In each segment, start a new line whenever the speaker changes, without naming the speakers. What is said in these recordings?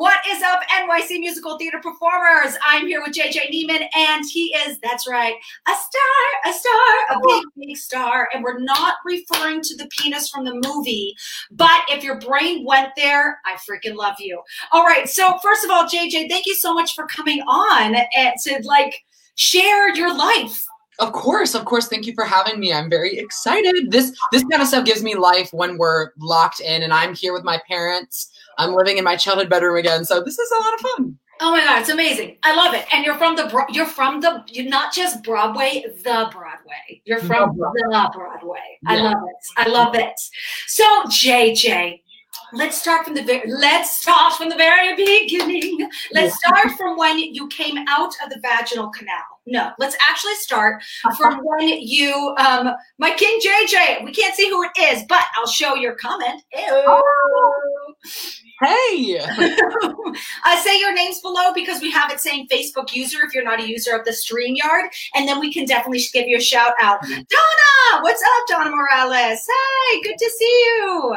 What is up, NYC musical theater performers? I'm here with JJ Niemann, and he is, that's right, a star, a star, a big, big star. And we're not referring to the penis from the movie, but if your brain went there, I freaking love you. All right, so first of all, JJ, thank you so much for coming on and to like share your life.
Of course, of course. Thank you for having me. I'm very excited. This this kind of stuff gives me life when we're locked in and I'm here with my parents. I'm living in my childhood bedroom again, so this is a lot of fun.
Oh my god, it's amazing! I love it. And you're from the you're from the you're not just Broadway, the Broadway. You're from
The
the Broadway. I love it. I love it. So JJ, let's start from the very let's start from the very beginning. Let's start from when you came out of the vaginal canal. No, let's actually start from when you um my king JJ. We can't see who it is, but I'll show your comment. Ew.
Hey.
uh, say your names below because we have it saying Facebook user if you're not a user of the StreamYard, and then we can definitely give you a shout out. Donna, what's up, Donna Morales? Hey, good to see you.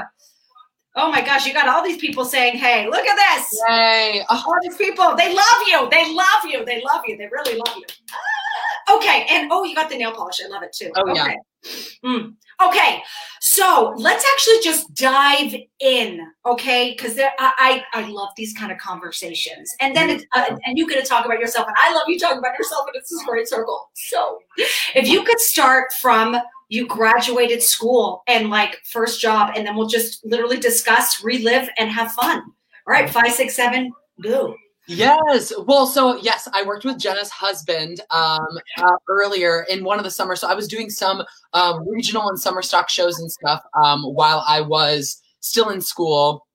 Oh my gosh, you got all these people saying, "Hey, look at this!"
Yay. Oh,
All these people, they love you. They love you. They love you. They really love you. Ah, okay, and oh, you got the nail polish. I love it too.
Oh, yeah.
okay. Mm. Okay, so let's actually just dive in, okay? Because I, I I love these kind of conversations, and then it's, uh, and you get to talk about yourself, and I love you talking about yourself, and it's this great circle. So, if you could start from you graduated school and like first job, and then we'll just literally discuss, relive, and have fun. All right, five, six, seven, go.
yes. Well, so yes, I worked with Jenna's husband um, uh, earlier in one of the summers. So I was doing some um, regional and summer stock shows and stuff um, while I was still in school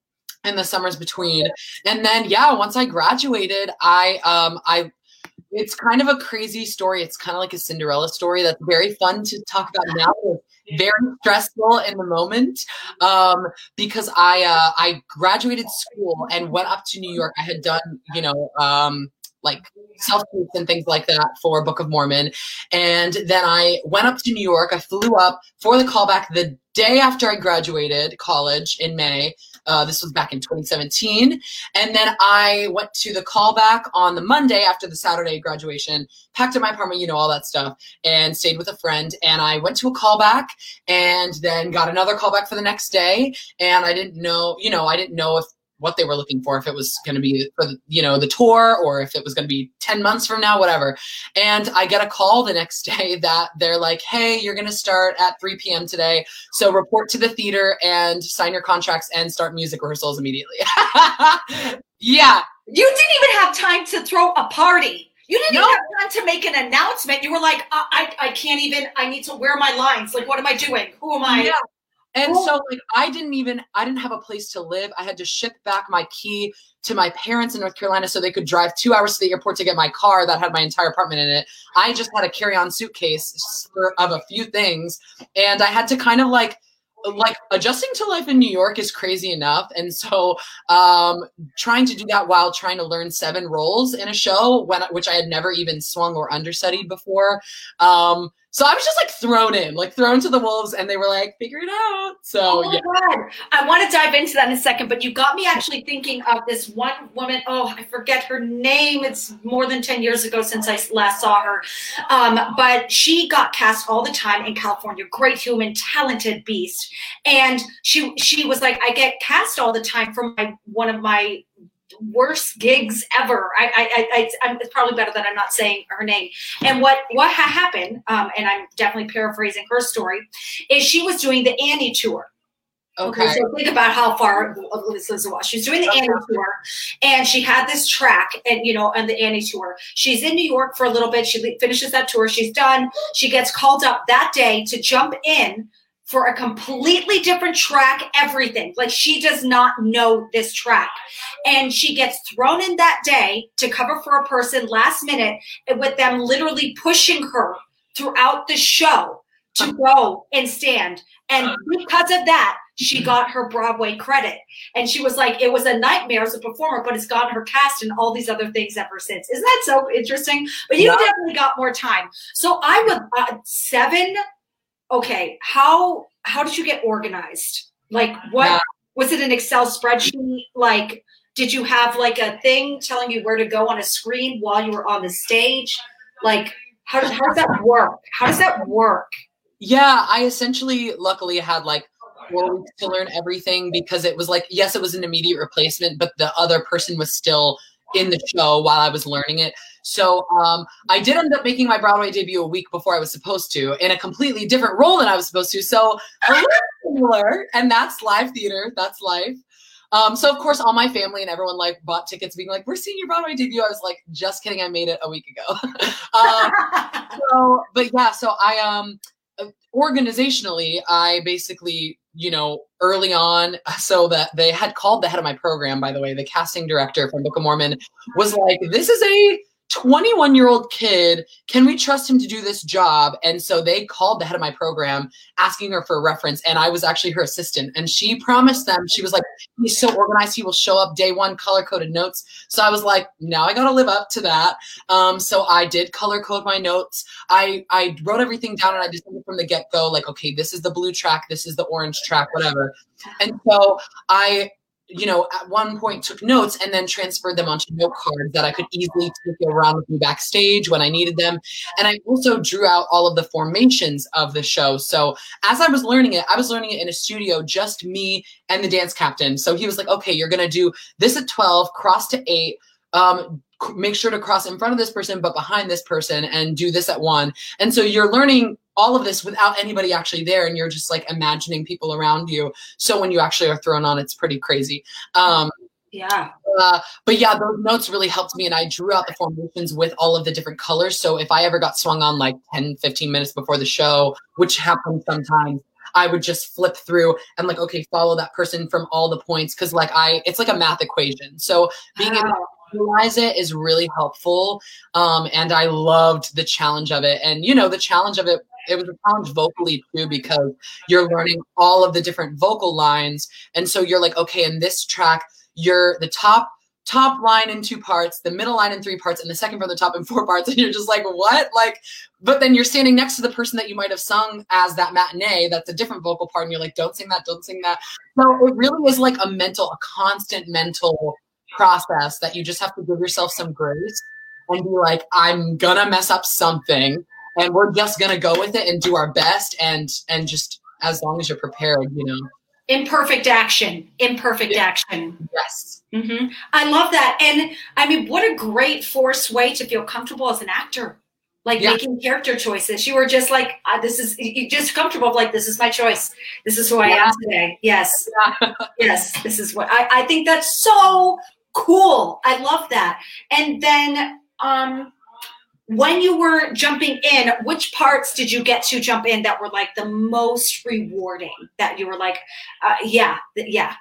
in the summers between. And then yeah, once I graduated, I um, I it's kind of a crazy story. It's kind of like a Cinderella story that's very fun to talk about now. It's very stressful in the moment um, because I uh, I graduated school and went up to New York. I had done you know um, like self tapes and things like that for Book of Mormon, and then I went up to New York. I flew up for the callback the day after I graduated college in May. Uh, this was back in 2017. And then I went to the callback on the Monday after the Saturday graduation, packed up my apartment, you know, all that stuff, and stayed with a friend. And I went to a callback and then got another callback for the next day. And I didn't know, you know, I didn't know if what they were looking for, if it was going to be for, the, you know, the tour or if it was going to be 10 months from now, whatever. And I get a call the next day that they're like, hey, you're going to start at 3 p.m. today. So report to the theater and sign your contracts and start music rehearsals immediately. yeah.
You didn't even have time to throw a party. You didn't
No.
even have time to make an announcement. You were like, I, I, I can't even. I need to. wear my lines? Like, what am I doing? Who am I?
Yeah. And
Oh.
so like I didn't even I didn't have a place to live. I had to ship back my key to my parents in North Carolina so they could drive 2 hours to the airport to get my car that had my entire apartment in it. I just had a carry-on suitcase for, of a few things and I had to kind of like like adjusting to life in New York is crazy enough and so um trying to do that while trying to learn seven roles in a show when which I had never even swung or understudied before um so I was just like thrown in, like thrown to the wolves, and they were like, figure it out. So
Oh my
yeah,
God. I want to dive into that in a second, but you got me actually thinking of this one woman. Oh, I forget her name. It's more than 10 years ago since I last saw her. Um, but she got cast all the time in California. Great human, talented beast. And she she was like, I get cast all the time for my one of my worst gigs ever. I, I, I, I I'm, it's probably better that I'm not saying her name. And what what ha- happened, um, and I'm definitely paraphrasing her story, is she was doing the Annie tour.
okay.
so think about how far this is. was. She's doing the
Okay.
Annie tour, and she had this track, and you know, on the Annie tour, she's in New York for a little bit. She finishes that tour. She's done. She gets called up that day to jump in for a completely different track, everything. Like she does not know this track. And she gets thrown in that day to cover for a person last minute and with them literally pushing her throughout the show to go and stand. And because of that, she got her Broadway credit. And she was like, it was a nightmare as a performer, but it's gotten her cast and all these other things ever since. Isn't that so interesting? But you yeah. definitely got more time. So I would, uh, seven, okay, how, how did you get organized? Like what, yeah. was it an Excel spreadsheet? Like, did you have like a thing telling you where to go on a screen while you were on the stage? Like, how does, how does that work? How does that work?
Yeah, I essentially luckily had like four weeks to learn everything because it was like, yes, it was an immediate replacement, but the other person was still in the show while I was learning it. So um, I did end up making my Broadway debut a week before I was supposed to in a completely different role than I was supposed to. So a similar, and that's live theater. That's life. Um, so of course, all my family and everyone like bought tickets, being like, "We're seeing your Broadway debut." I was like, "Just kidding, I made it a week ago." um, so, but yeah, so I um organizationally, I basically, you know, early on, so that they had called the head of my program, by the way, the casting director from Book of Mormon was like, this is a 21 year old kid can we trust him to do this job? And so they called the head of my program asking her for a reference and i was actually her assistant. And she promised them she was like he's so organized he will show up day one color coded notes. So i was like now i gotta live up to that. Um, so i did color code my notes. I i wrote everything down and i decided from the get-go like okay this is the blue track this is the orange track whatever. And so i you know, at one point took notes and then transferred them onto note cards that I could easily take around with me backstage when I needed them. And I also drew out all of the formations of the show. So as I was learning it, I was learning it in a studio, just me and the dance captain. So he was like, okay, you're going to do this at 12, cross to eight, um, make sure to cross in front of this person but behind this person and do this at one and so you're learning all of this without anybody actually there and you're just like imagining people around you so when you actually are thrown on it's pretty crazy um,
yeah
uh, but yeah those notes really helped me and i drew out the formations with all of the different colors so if i ever got swung on like 10 15 minutes before the show which happens sometimes I would just flip through and like, okay, follow that person from all the points. Cause like I, it's like a math equation. So being able to visualize it is really helpful. Um, and I loved the challenge of it. And, you know, the challenge of it, it was a challenge vocally too, because you're learning all of the different vocal lines. And so you're like, okay, in this track, you're the top top line in two parts, the middle line in three parts, and the second from the top in four parts. And you're just like, what? Like, but then you're standing next to the person that you might have sung as that matinee. That's a different vocal part. And you're like, don't sing that, don't sing that. So it really is like a mental, a constant mental process that you just have to give yourself some grace and be like, I'm gonna mess up something and we're just gonna go with it and do our best and and just as long as you're prepared, you know.
Imperfect action. Imperfect yeah. action.
Yes.
Mm-hmm. I love that. And I mean, what a great forced way to feel comfortable as an actor. Like yeah. making character choices. You were just like, uh, this is you just comfortable. Like, this is my choice. This is who I yeah. am today. Yes. yes. This is what I, I think that's so cool. I love that. And then um when you were jumping in, which parts did you get to jump in that were like the most rewarding? That you were like, uh, yeah, yeah,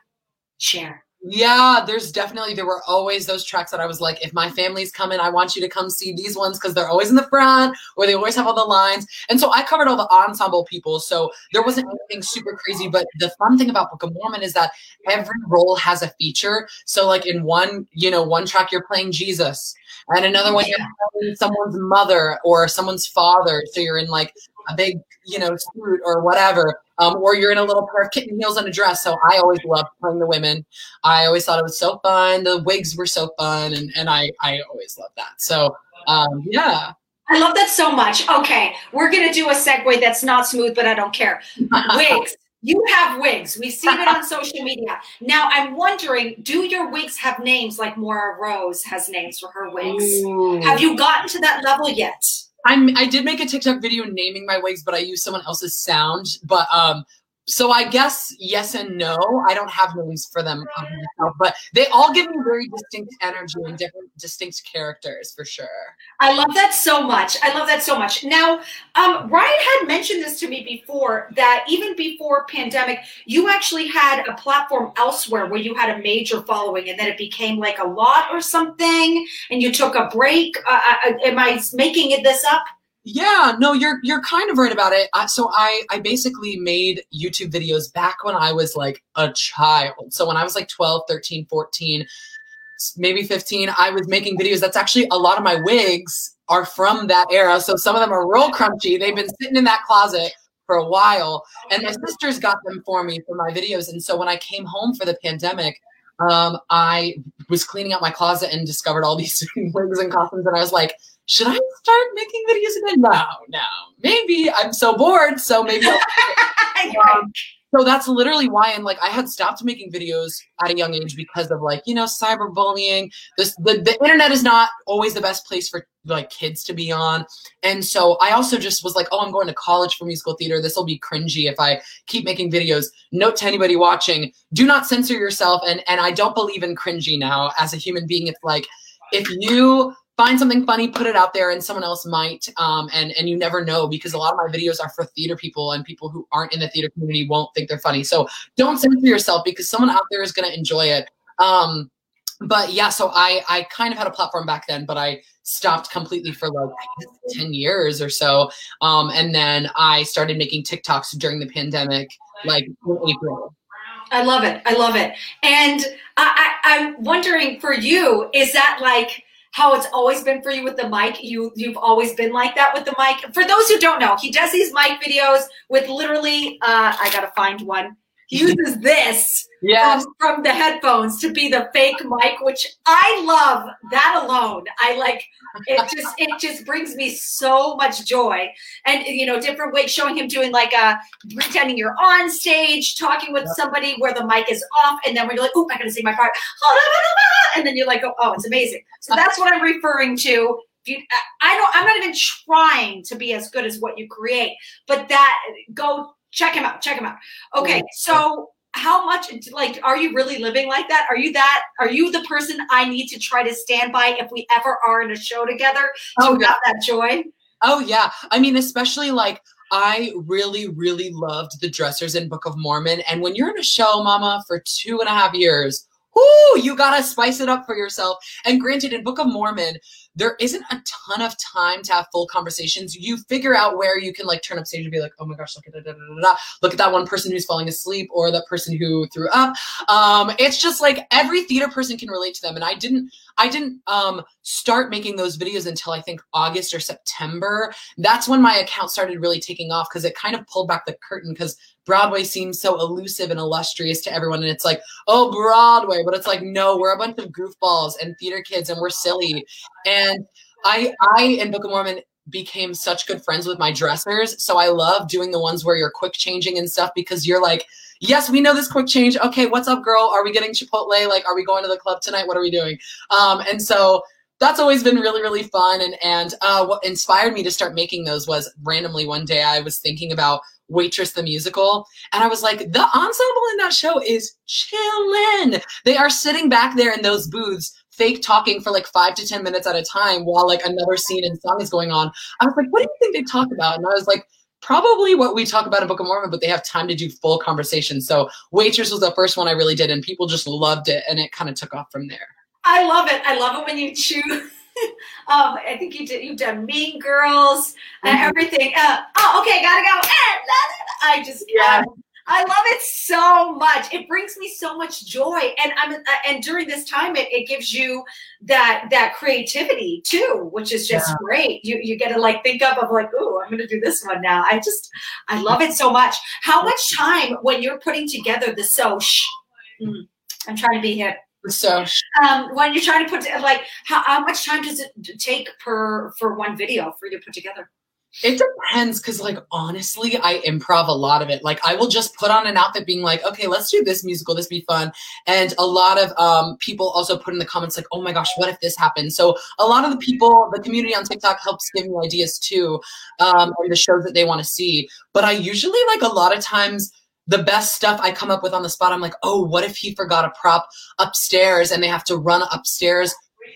share.
Yeah, there's definitely there were always those tracks that I was like, if my family's coming, I want you to come see these ones because they're always in the front or they always have all the lines. And so I covered all the ensemble people. So there wasn't anything super crazy. But the fun thing about Book of Mormon is that every role has a feature. So like in one, you know, one track you're playing Jesus, and another one you're someone's mother or someone's father. So you're in like a big, you know, suit or whatever um, or you're in a little pair of kitten heels and a dress. So I always loved playing the women. I always thought it was so fun. The wigs were so fun, and and I I always loved that. So um, yeah.
I love that so much. Okay, we're gonna do a segue that's not smooth, but I don't care. Wigs. You have wigs. We've seen it on social media. Now I'm wondering, do your wigs have names like Maura Rose has names for her wigs? Ooh. Have you gotten to that level yet?
I'm I did make a TikTok video naming my wigs, but I used someone else's sound. But um so I guess yes and no. I don't have names for them, myself, but they all give me very distinct energy and different distinct characters for sure.
I love that so much. I love that so much. Now, um, Ryan had mentioned this to me before that even before pandemic, you actually had a platform elsewhere where you had a major following, and then it became like a lot or something, and you took a break. Uh, uh am I making it this up?
Yeah, no, you're you're kind of right about it. so I I basically made YouTube videos back when I was like a child. So when I was like 12, 13, 14, maybe 15, I was making videos. That's actually a lot of my wigs are from that era. So some of them are real crunchy. They've been sitting in that closet for a while and my sisters got them for me for my videos. And so when I came home for the pandemic, um, I was cleaning out my closet and discovered all these wigs and costumes and I was like, should I start making videos again? No, no. Maybe I'm so bored, so maybe. um, so that's literally why, and like I had stopped making videos at a young age because of like you know cyberbullying. This the the internet is not always the best place for like kids to be on, and so I also just was like, oh, I'm going to college for musical theater. This will be cringy if I keep making videos. Note to anybody watching: do not censor yourself. And and I don't believe in cringy now as a human being. It's like if you find something funny, put it out there, and someone else might. Um, and and you never know because a lot of my videos are for theater people, and people who aren't in the theater community won't think they're funny. So don't censor yourself because someone out there is going to enjoy it. Um, but yeah, so I I kind of had a platform back then, but I stopped completely for like 10 years or so. Um, and then I started making TikToks during the pandemic, like in April.
I love it. I love it. And I, I, I'm wondering for you, is that like how it's always been for you with the mic. You you've always been like that with the mic. For those who don't know, he does these mic videos with literally. Uh, I gotta find one. He uses this
yes.
from, from the headphones to be the fake mic, which I love. That alone, I like. It just it just brings me so much joy, and you know, different ways showing him doing like a uh, pretending you're on stage talking with somebody where the mic is off, and then when you're like, "Oh, I gotta say my part," and then you're like, "Oh, it's amazing." So uh-huh. that's what I'm referring to. You, I don't. I'm not even trying to be as good as what you create, but that go check him out. Check him out. Okay, mm-hmm. so how much like are you really living like that are you that are you the person i need to try to stand by if we ever are in a show together to oh, yeah. that joy
oh yeah i mean especially like I really, really loved the dressers in Book of Mormon. And when you're in a show, mama, for two and a half years, whoo, you gotta spice it up for yourself. And granted, in Book of Mormon, there isn't a ton of time to have full conversations. You figure out where you can like turn up stage and be like, oh my gosh, look at da. look at that one person who's falling asleep or that person who threw up. Um, it's just like every theater person can relate to them. And I didn't I didn't um, start making those videos until I think August or September. That's when my account started really taking off because it kind of pulled back the curtain because Broadway seems so elusive and illustrious to everyone. And it's like, oh, Broadway. But it's like, no, we're a bunch of goofballs and theater kids and we're silly. And I, I in Book of Mormon became such good friends with my dressers. So I love doing the ones where you're quick changing and stuff because you're like, yes, we know this quick change. Okay, what's up, girl? Are we getting Chipotle? Like, are we going to the club tonight? What are we doing? Um, and so that's always been really really fun and and uh, what inspired me to start making those was randomly one day i was thinking about waitress the musical and i was like the ensemble in that show is chillin they are sitting back there in those booths fake talking for like five to ten minutes at a time while like another scene and song is going on i was like what do you think they talk about and i was like probably what we talk about in book of mormon but they have time to do full conversation so waitress was the first one i really did and people just loved it and it kind of took off from there
I love it. I love it when you choose. um, I think you did. You've done Mean Girls and mm-hmm. everything. Uh, oh, okay, gotta go. I just yeah. Uh, I love it so much. It brings me so much joy, and I'm uh, and during this time, it, it gives you that that creativity too, which is just yeah. great. You you get to like think up of like, oh, I'm going to do this one now. I just I love it so much. How much time when you're putting together the so? Mm, I'm trying to be hip
so
um, when you're trying to put like how, how much time does it take per for one video for you to put together?
It depends because, like, honestly, I improv a lot of it. Like, I will just put on an outfit being like, okay, let's do this musical, this be fun. And a lot of um, people also put in the comments, like, oh my gosh, what if this happens? So, a lot of the people, the community on TikTok helps give me ideas too, um, and the shows that they want to see. But I usually, like, a lot of times, the best stuff I come up with on the spot. I'm like, oh, what if he forgot a prop upstairs and they have to run upstairs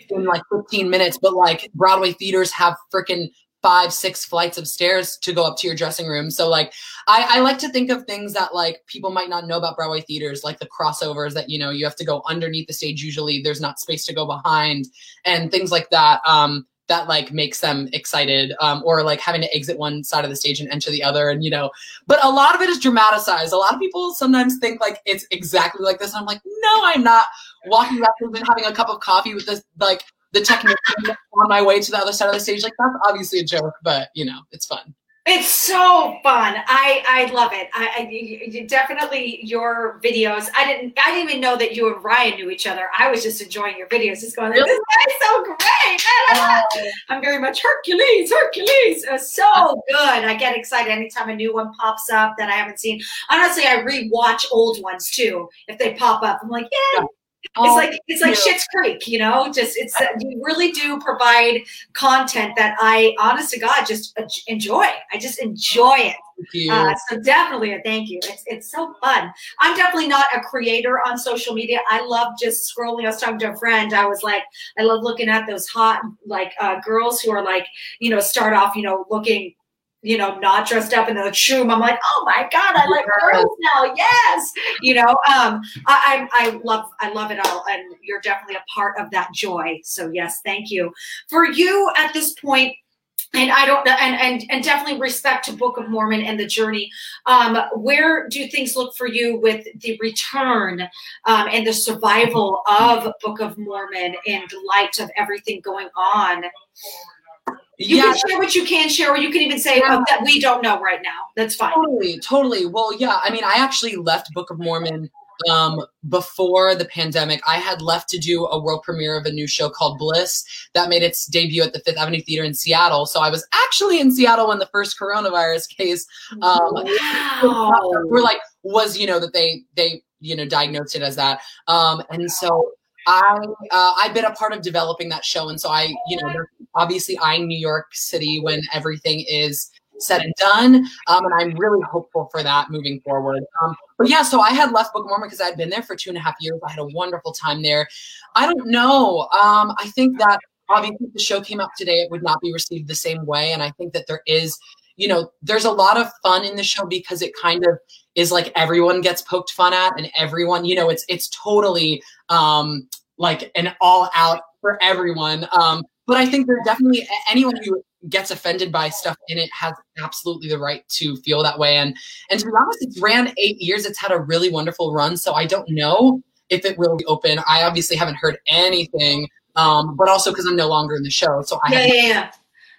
in like 15 minutes? But like Broadway theaters have freaking five, six flights of stairs to go up to your dressing room. So like I, I like to think of things that like people might not know about Broadway theaters, like the crossovers that, you know, you have to go underneath the stage. Usually there's not space to go behind and things like that. Um, that like makes them excited um, or like having to exit one side of the stage and enter the other and you know but a lot of it is dramatized a lot of people sometimes think like it's exactly like this and i'm like no i'm not walking back and having a cup of coffee with this like the technician on my way to the other side of the stage. Like that's obviously a joke, but you know, it's fun.
It's so fun. I I love it. I, I definitely your videos. I didn't I didn't even know that you and Ryan knew each other. I was just enjoying your videos. Just going, this guy's so great. I'm very much Hercules. Hercules. It's so good. I get excited anytime a new one pops up that I haven't seen. Honestly, I rewatch old ones too if they pop up. I'm like, yeah, it's oh, like it's like Schitt's Creek, you know. Just it's you really do provide content that I, honest to God, just enjoy. I just enjoy it. Uh, so definitely a thank you. It's it's so fun. I'm definitely not a creator on social media. I love just scrolling. I was talking to a friend. I was like, I love looking at those hot like uh, girls who are like, you know, start off, you know, looking you know, not dressed up in the shroom. I'm like, oh my god, I like girls now. Yes, you know, um, I, I, I love I love it all, and you're definitely a part of that joy. So yes, thank you for you at this point and I don't and and and definitely respect to Book of Mormon and the journey. Um, where do things look for you with the return um, and the survival of Book of Mormon in light of everything going on? You yeah. can share what you can share, or you can even say oh, that we don't know right now. That's fine.
Totally, totally. Well, yeah. I mean, I actually left Book of Mormon um, before the pandemic. I had left to do a world premiere of a new show called Bliss that made its debut at the Fifth Avenue Theater in Seattle. So I was actually in Seattle when the first coronavirus case um, wow. were like was you know that they they you know diagnosed it as that. Um, and so I uh, I've been a part of developing that show, and so I, you know, obviously eyeing New York City when everything is said and done, um, and I'm really hopeful for that moving forward. Um, but yeah, so I had left Book of Mormon because I had been there for two and a half years. I had a wonderful time there. I don't know. Um, I think that obviously the show came up today, it would not be received the same way, and I think that there is you know, there's a lot of fun in the show because it kind of is like everyone gets poked fun at and everyone, you know, it's it's totally um like an all out for everyone. Um, but I think there's definitely anyone who gets offended by stuff in it has absolutely the right to feel that way. And and to be honest, it's ran eight years. It's had a really wonderful run. So I don't know if it will be open. I obviously haven't heard anything. Um, but also because I'm no longer in the show. So I
yeah, yeah, yeah.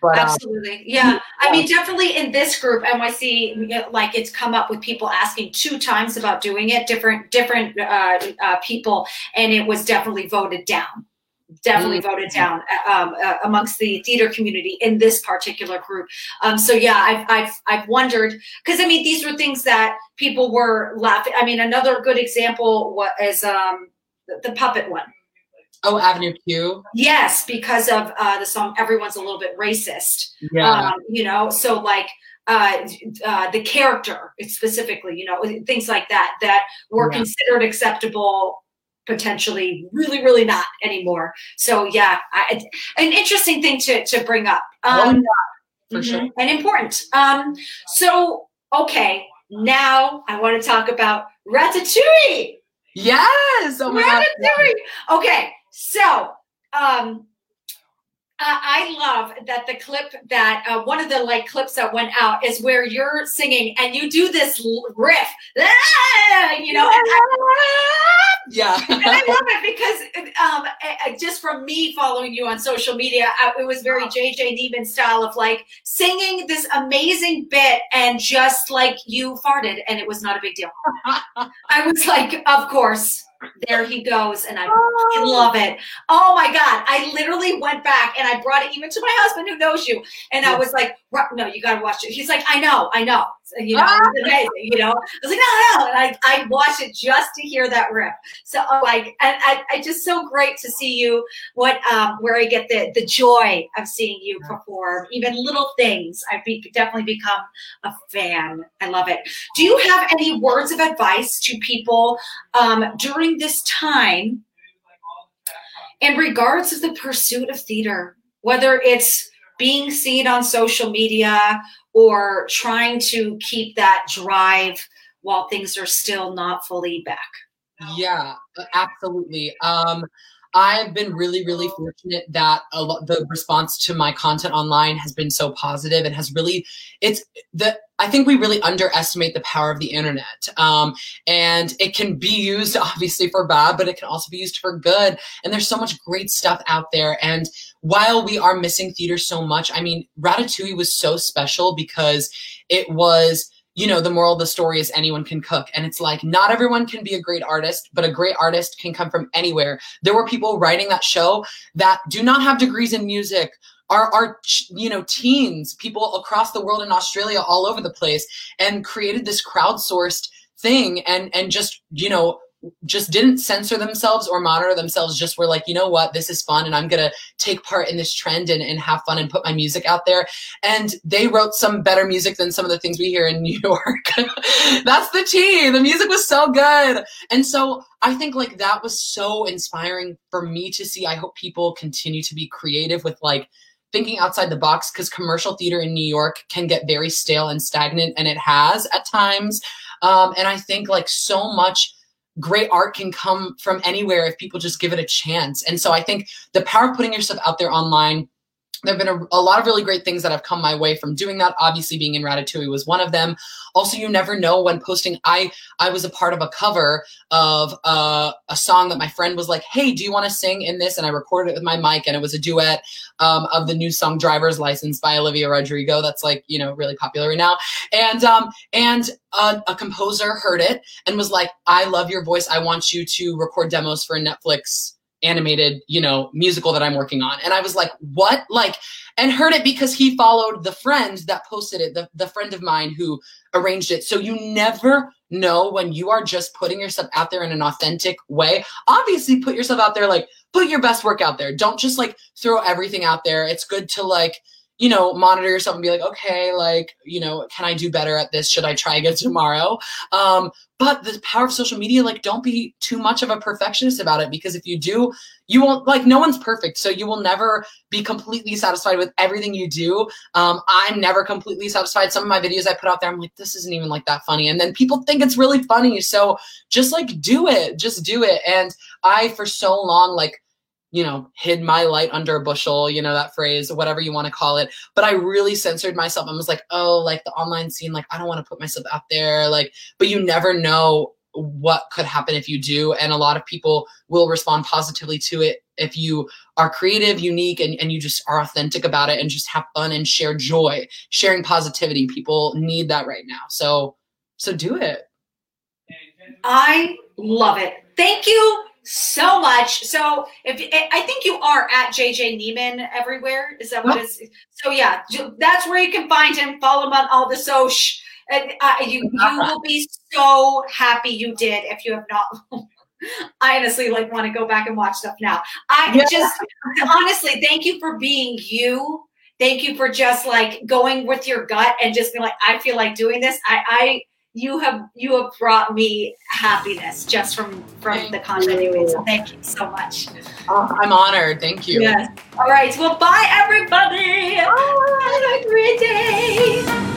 But, um, Absolutely. Um, yeah. I mean, definitely in this group, NYC, like it's come up with people asking two times about doing it, different, different uh, uh, people, and it was definitely voted down. Definitely mm-hmm. voted down uh, um, uh, amongst the theater community in this particular group. Um, so yeah, I've I've I've wondered because I mean these were things that people were laughing. I mean, another good example was um, the, the puppet one
Oh, Avenue Q.
Yes, because of uh, the song "Everyone's a Little Bit Racist." Yeah. Um, you know, so like uh, uh, the character specifically, you know, things like that that were yeah. considered acceptable, potentially really, really not anymore. So yeah, I, an interesting thing to to bring up. Um, for mm-hmm, sure, and important. Um, so okay, now I want to talk about Ratatouille.
Yes. Oh my
Ratatouille. God. Okay. So, um, I love that the clip that uh, one of the like clips that went out is where you're singing and you do this riff, ah, you know.
yeah,
and I love it because um, just from me following you on social media, it was very JJ Niemann style of like singing this amazing bit and just like you farted and it was not a big deal. I was like, of course there he goes and i oh. love it. Oh my god. I literally went back and i brought it even to my husband who knows you. And i was like no, you got to watch it. He's like, I know, I know. You know, ah. amazing, you know. I was like, no, no, and I, I watched it just to hear that riff. So like, and I, I just so great to see you. What, um, where I get the the joy of seeing you perform, even little things. I've be, definitely become a fan. I love it. Do you have any words of advice to people um, during this time in regards to the pursuit of theater? Whether it's being seen on social media or trying to keep that drive while things are still not fully back.
Yeah, absolutely. Um, I've been really, really fortunate that a lot the response to my content online has been so positive and has really it's the I think we really underestimate the power of the internet. Um, and it can be used obviously for bad, but it can also be used for good. And there's so much great stuff out there. And while we are missing theater so much, I mean, Ratatouille was so special because it was you know, the moral of the story is anyone can cook. And it's like, not everyone can be a great artist, but a great artist can come from anywhere. There were people writing that show that do not have degrees in music, are, are you know, teens, people across the world in Australia, all over the place, and created this crowdsourced thing and and just you know just didn't censor themselves or monitor themselves just were like you know what this is fun and i'm gonna take part in this trend and, and have fun and put my music out there. And they wrote some better music than some of the things we hear in new york. That's the tea. The music was so good. And so i think like that was so inspiring for me to see. I hope people continue to be creative with like thinking outside the box because commercial theater in new york can get very stale and stagnant and it has at times. Um, and i think like so much great art can come from anywhere if people just give it a chance. And so I think the power of putting yourself out there online there have been a, a, lot of really great things that have come my way from doing that. Obviously being in ratatouille was one of them. Also you never know when posting i i was a part of a cover of uh, a song that my friend was like hey do you want to sing in this? And i recorded it with my mic and it was a duet um, of the new song driver's license by olivia rodrigo that's like you know really popular right now. And um and a, a composer heard it and was like i love your voice. I want you to record demos for netflix animated, you know, musical that I'm working on. And I was like, what? Like, and heard it because he followed the friend that posted it, the, the friend of mine who arranged it. So you never know when you are just putting yourself out there in an authentic way. Obviously, put yourself out there, like, put your best work out there. Don't just like throw everything out there. It's good to like, you know, monitor yourself and be like, okay, like, you know, can I do better at this? Should I try again tomorrow? Um, but the power of social media, like, don't be too much of a perfectionist about it because if you do, you won't, like, no one's perfect. So you will never be completely satisfied with everything you do. Um, I'm never completely satisfied. Some of my videos I put out there, I'm like, this isn't even like that funny. And then people think it's really funny. So just like do it, just do it. And I, for so long, like, you know, hid my light under a bushel, you know, that phrase, whatever you want to call it. But I really censored myself and was like, oh, like the online scene, like I don't want to put myself out there. Like, but you never know what could happen if you do. And a lot of people will respond positively to it if you are creative, unique, and, and you just are authentic about it and just have fun and share joy, sharing positivity. People need that right now. So so do it.
I love it. Thank you so much. So if I think you are at JJ Niemann everywhere, is that what oh. So yeah, that's where you can find him. Follow him on all the social. And uh, you you will be so happy you did if you have not. I honestly like want to go back and watch stuff now. I yeah. just honestly thank you for being you. Thank you for just like going with your gut and just being like, I feel like doing this. I I you have you have brought me happiness just from from thank the content you. you made. So thank you so much.
Oh, I'm honored. Thank you.
Yes. All right. Well, bye everybody. Bye. Have a great day.